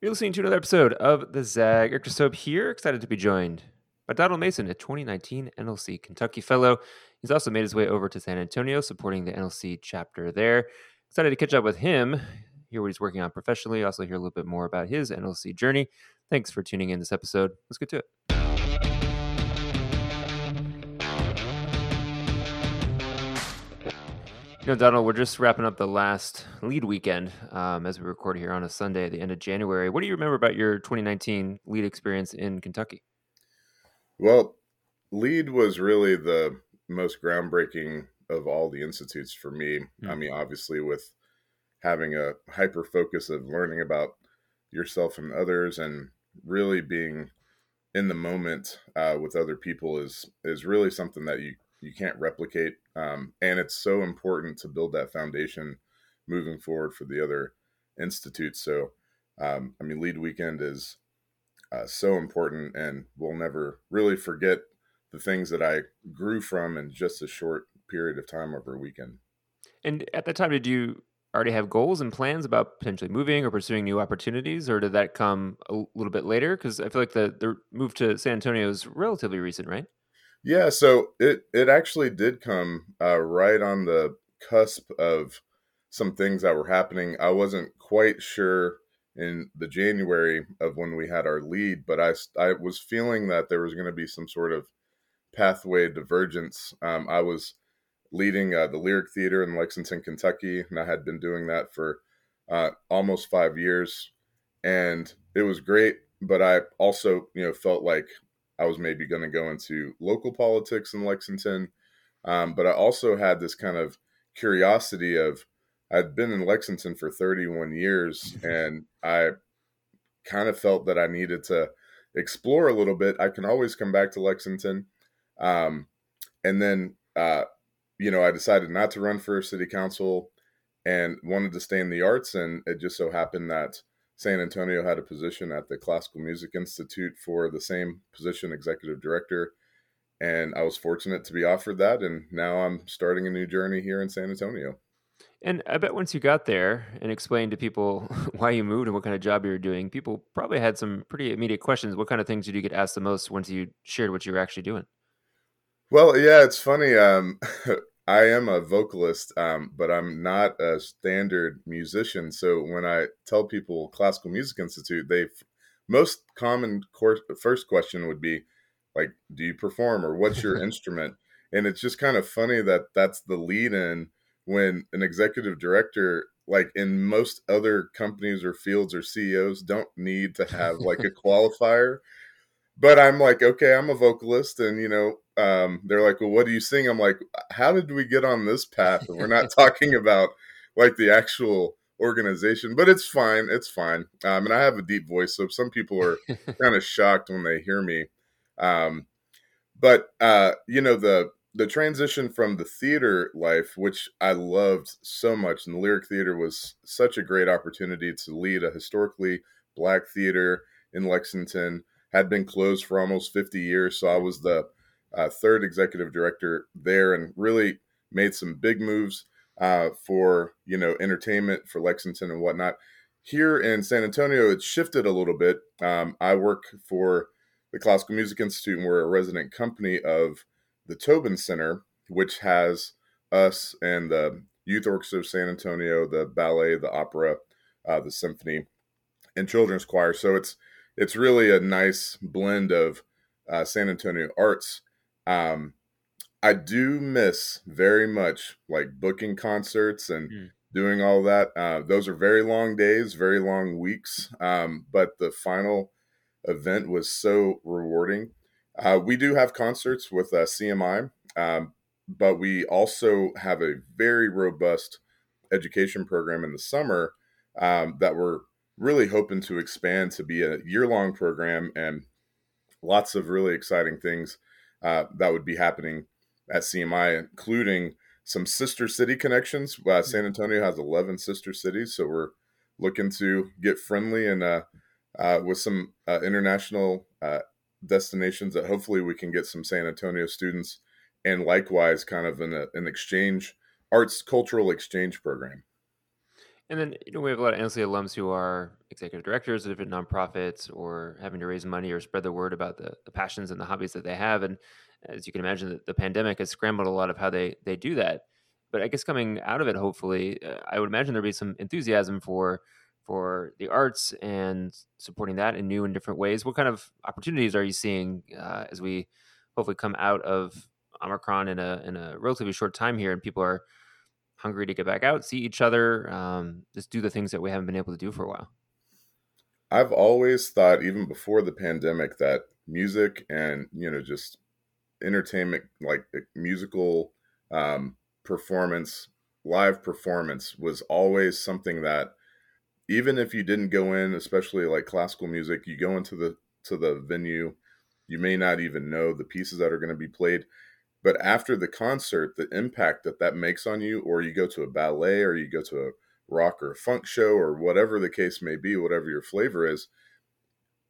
You're listening to another episode of the Zag. Eric Soap here, excited to be joined by Donald Mason, a 2019 NLC Kentucky Fellow. He's also made his way over to San Antonio, supporting the NLC chapter there. Excited to catch up with him, hear what he's working on professionally, also hear a little bit more about his NLC journey. Thanks for tuning in this episode. Let's get to it. You know, Donald, we're just wrapping up the last lead weekend um, as we record here on a Sunday at the end of January. What do you remember about your 2019 lead experience in Kentucky? Well, lead was really the most groundbreaking of all the institutes for me. Mm-hmm. I mean, obviously, with having a hyper focus of learning about yourself and others and really being in the moment uh, with other people is is really something that you you can't replicate. Um, and it's so important to build that foundation moving forward for the other institutes. So, um, I mean, lead weekend is uh, so important, and we'll never really forget the things that I grew from in just a short period of time over a weekend. And at that time, did you already have goals and plans about potentially moving or pursuing new opportunities, or did that come a little bit later? Because I feel like the the move to San Antonio is relatively recent, right? Yeah, so it it actually did come uh, right on the cusp of some things that were happening. I wasn't quite sure in the January of when we had our lead, but I I was feeling that there was going to be some sort of pathway divergence. Um, I was leading uh, the Lyric Theater in Lexington, Kentucky, and I had been doing that for uh, almost five years, and it was great. But I also, you know, felt like I was maybe going to go into local politics in Lexington. Um, but I also had this kind of curiosity of I'd been in Lexington for 31 years and I kind of felt that I needed to explore a little bit. I can always come back to Lexington. Um, and then, uh, you know, I decided not to run for city council and wanted to stay in the arts. And it just so happened that San Antonio had a position at the Classical Music Institute for the same position, executive director. And I was fortunate to be offered that. And now I'm starting a new journey here in San Antonio. And I bet once you got there and explained to people why you moved and what kind of job you were doing, people probably had some pretty immediate questions. What kind of things did you get asked the most once you shared what you were actually doing? Well, yeah, it's funny. Um, I am a vocalist, um, but I'm not a standard musician. So when I tell people Classical Music Institute, they most common course, first question would be like, "Do you perform?" or "What's your instrument?" And it's just kind of funny that that's the lead in when an executive director, like in most other companies or fields or CEOs, don't need to have like a qualifier but I'm like, okay, I'm a vocalist, and you know, um, they're like, well, what do you sing? I'm like, how did we get on this path? And we're not talking about like the actual organization, but it's fine. It's fine. Um, and I have a deep voice, so some people are kind of shocked when they hear me. Um, but uh, you know, the the transition from the theater life, which I loved so much, and the Lyric Theater was such a great opportunity to lead a historically black theater in Lexington had been closed for almost 50 years. So I was the uh, third executive director there and really made some big moves uh, for, you know, entertainment for Lexington and whatnot. Here in San Antonio, it's shifted a little bit. Um, I work for the Classical Music Institute and we're a resident company of the Tobin Center, which has us and the Youth Orchestra of San Antonio, the ballet, the opera, uh, the symphony, and children's choir. So it's it's really a nice blend of uh, San Antonio arts. Um, I do miss very much like booking concerts and mm. doing all that. Uh, those are very long days, very long weeks. Um, but the final event was so rewarding. Uh, we do have concerts with uh, CMI, um, but we also have a very robust education program in the summer um, that we're really hoping to expand to be a year long program and lots of really exciting things uh, that would be happening at CMI, including some sister city connections. Uh, San Antonio has 11 sister cities, so we're looking to get friendly and uh, uh with some uh, international uh, destinations that hopefully we can get some San Antonio students and likewise kind of an, an exchange arts cultural exchange program. And then you know we have a lot of NLC alums who are executive directors of different nonprofits or having to raise money or spread the word about the, the passions and the hobbies that they have. And as you can imagine, the, the pandemic has scrambled a lot of how they they do that. But I guess coming out of it, hopefully, uh, I would imagine there'd be some enthusiasm for for the arts and supporting that in new and different ways. What kind of opportunities are you seeing uh, as we hopefully come out of Omicron in a in a relatively short time here, and people are hungry to get back out, see each other, um, just do the things that we haven't been able to do for a while. I've always thought, even before the pandemic, that music and you know just entertainment, like musical um, performance, live performance, was always something that even if you didn't go in, especially like classical music, you go into the to the venue, you may not even know the pieces that are going to be played but after the concert the impact that that makes on you or you go to a ballet or you go to a rock or a funk show or whatever the case may be whatever your flavor is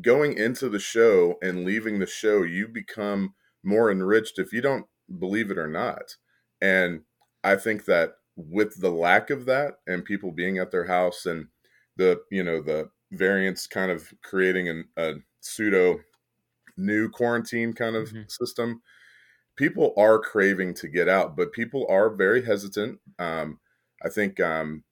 going into the show and leaving the show you become more enriched if you don't believe it or not and i think that with the lack of that and people being at their house and the you know the variants kind of creating an, a pseudo new quarantine kind of mm-hmm. system people are craving to get out, but people are very hesitant. Um, I think, um,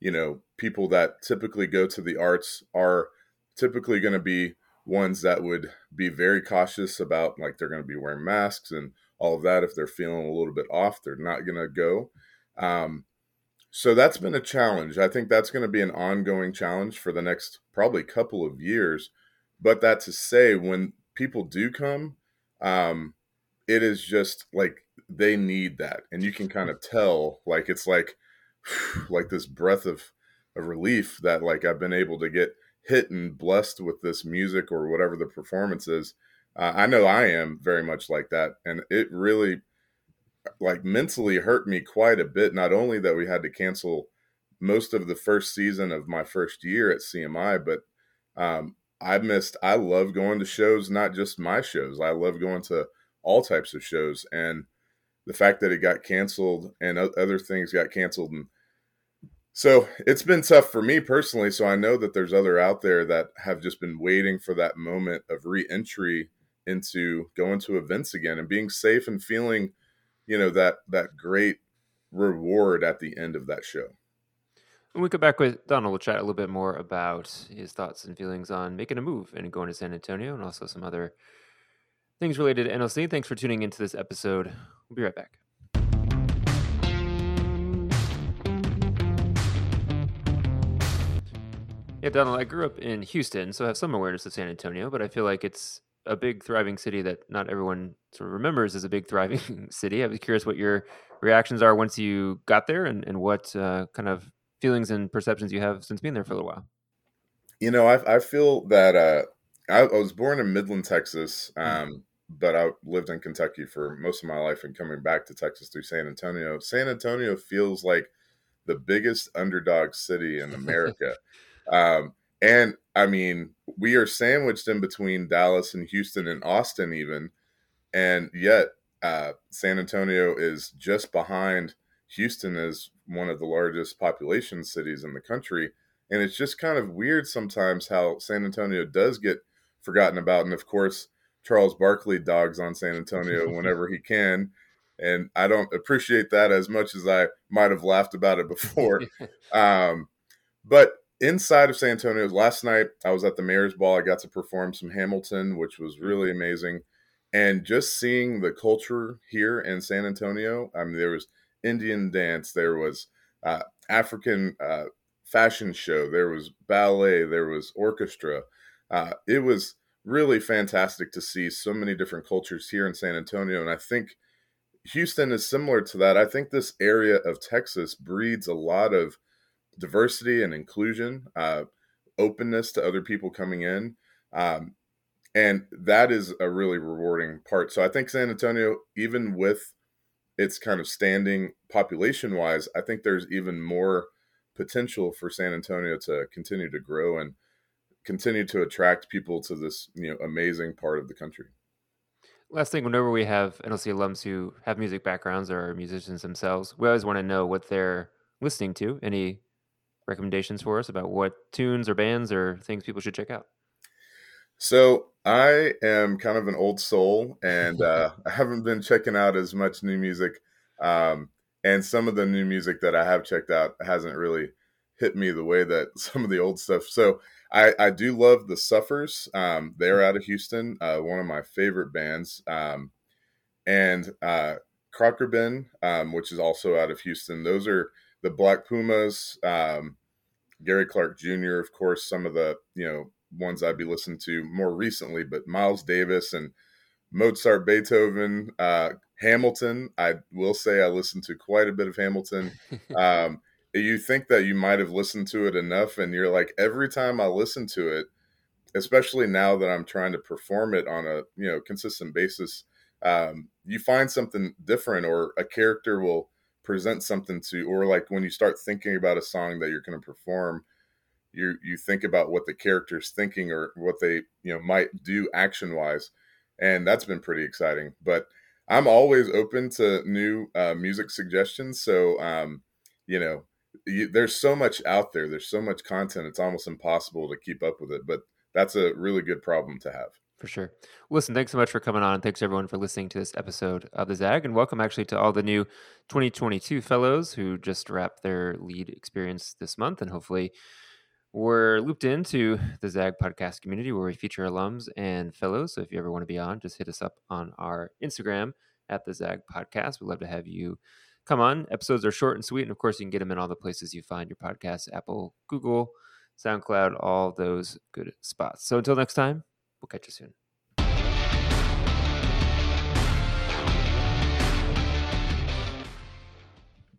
you know, people that typically go to the arts are typically going to be ones that would be very cautious about, like, they're going to be wearing masks and all of that. If they're feeling a little bit off, they're not going to go. Um, so that's been a challenge. I think that's going to be an ongoing challenge for the next probably couple of years. But that to say, when people do come, um, it is just like they need that and you can kind of tell like it's like like this breath of, of relief that like i've been able to get hit and blessed with this music or whatever the performance is. Uh, i know i am very much like that and it really like mentally hurt me quite a bit. Not only that we had to cancel most of the first season of my first year at cmi but um, i missed i love going to shows not just my shows. I love going to all types of shows. And the fact that it got canceled and other things got canceled and so it's been tough for me personally. So I know that there's other out there that have just been waiting for that moment of re-entry into going to events again and being safe and feeling, you know, that that great reward at the end of that show. When we come back with Donald, we'll chat a little bit more about his thoughts and feelings on making a move and going to San Antonio and also some other things related to NLC. Thanks for tuning into this episode. We'll be right back. Yeah, Donald, I grew up in Houston, so I have some awareness of San Antonio, but I feel like it's a big, thriving city that not everyone sort of remembers as a big, thriving city. I was curious what your reactions are once you got there and, and what uh, kind of feelings and perceptions you have since being there for a little while. You know, I, I feel that uh, I, I, was born in Midland, Texas. Hmm. Um, but I lived in Kentucky for most of my life and coming back to Texas through San Antonio. San Antonio feels like the biggest underdog city in America. um, and I mean, we are sandwiched in between Dallas and Houston and Austin, even. And yet, uh, San Antonio is just behind Houston as one of the largest population cities in the country. And it's just kind of weird sometimes how San Antonio does get forgotten about. And of course, Charles Barkley dogs on San Antonio whenever he can. And I don't appreciate that as much as I might have laughed about it before. um, but inside of San Antonio, last night I was at the Mayor's Ball. I got to perform some Hamilton, which was really amazing. And just seeing the culture here in San Antonio, I mean, there was Indian dance, there was uh, African uh, fashion show, there was ballet, there was orchestra. Uh, it was really fantastic to see so many different cultures here in San Antonio. And I think Houston is similar to that. I think this area of Texas breeds a lot of diversity and inclusion, uh, openness to other people coming in. Um, and that is a really rewarding part. So I think San Antonio, even with its kind of standing population wise, I think there's even more potential for San Antonio to continue to grow and continue to attract people to this you know amazing part of the country. Last thing, whenever we have NLC alums who have music backgrounds or are musicians themselves, we always want to know what they're listening to. Any recommendations for us about what tunes or bands or things people should check out. So I am kind of an old soul, and uh, I haven't been checking out as much new music. Um, and some of the new music that I have checked out hasn't really hit me the way that some of the old stuff. So I, I do love the Suffers. Um, they're out of Houston, uh, one of my favorite bands. Um, and uh, Khruangbin, um, which is also out of Houston. Those are the Black Pumas. Um, Gary Clark Jr., of course, some of the you know ones I'd be listening to more recently, but Miles Davis and Mozart, Beethoven, uh, Hamilton. I will say I listened to quite a bit of Hamilton. Um, you think that you might have listened to it enough, and you're like, every time I listen to it, especially now that I'm trying to perform it on a you know consistent basis, um, you find something different, or a character will present something to, or like when you start thinking about a song that you're going to perform you you think about what the character's thinking or what they you know might do action wise and that's been pretty exciting but i'm always open to new uh, music suggestions so um, you know you, there's so much out there there's so much content it's almost impossible to keep up with it but that's a really good problem to have for sure. Listen, thanks so much for coming on. And Thanks everyone for listening to this episode of the ZAG, and welcome actually to all the new 2022 fellows who just wrapped their lead experience this month, and hopefully we're looped into the ZAG podcast community where we feature alums and fellows. So if you ever want to be on, just hit us up on our Instagram at the ZAG podcast. We'd love to have you come on. Episodes are short and sweet. And of course, you can get them in all the places you find your podcasts Apple, Google, SoundCloud, all those good spots. So until next time, we'll catch you soon.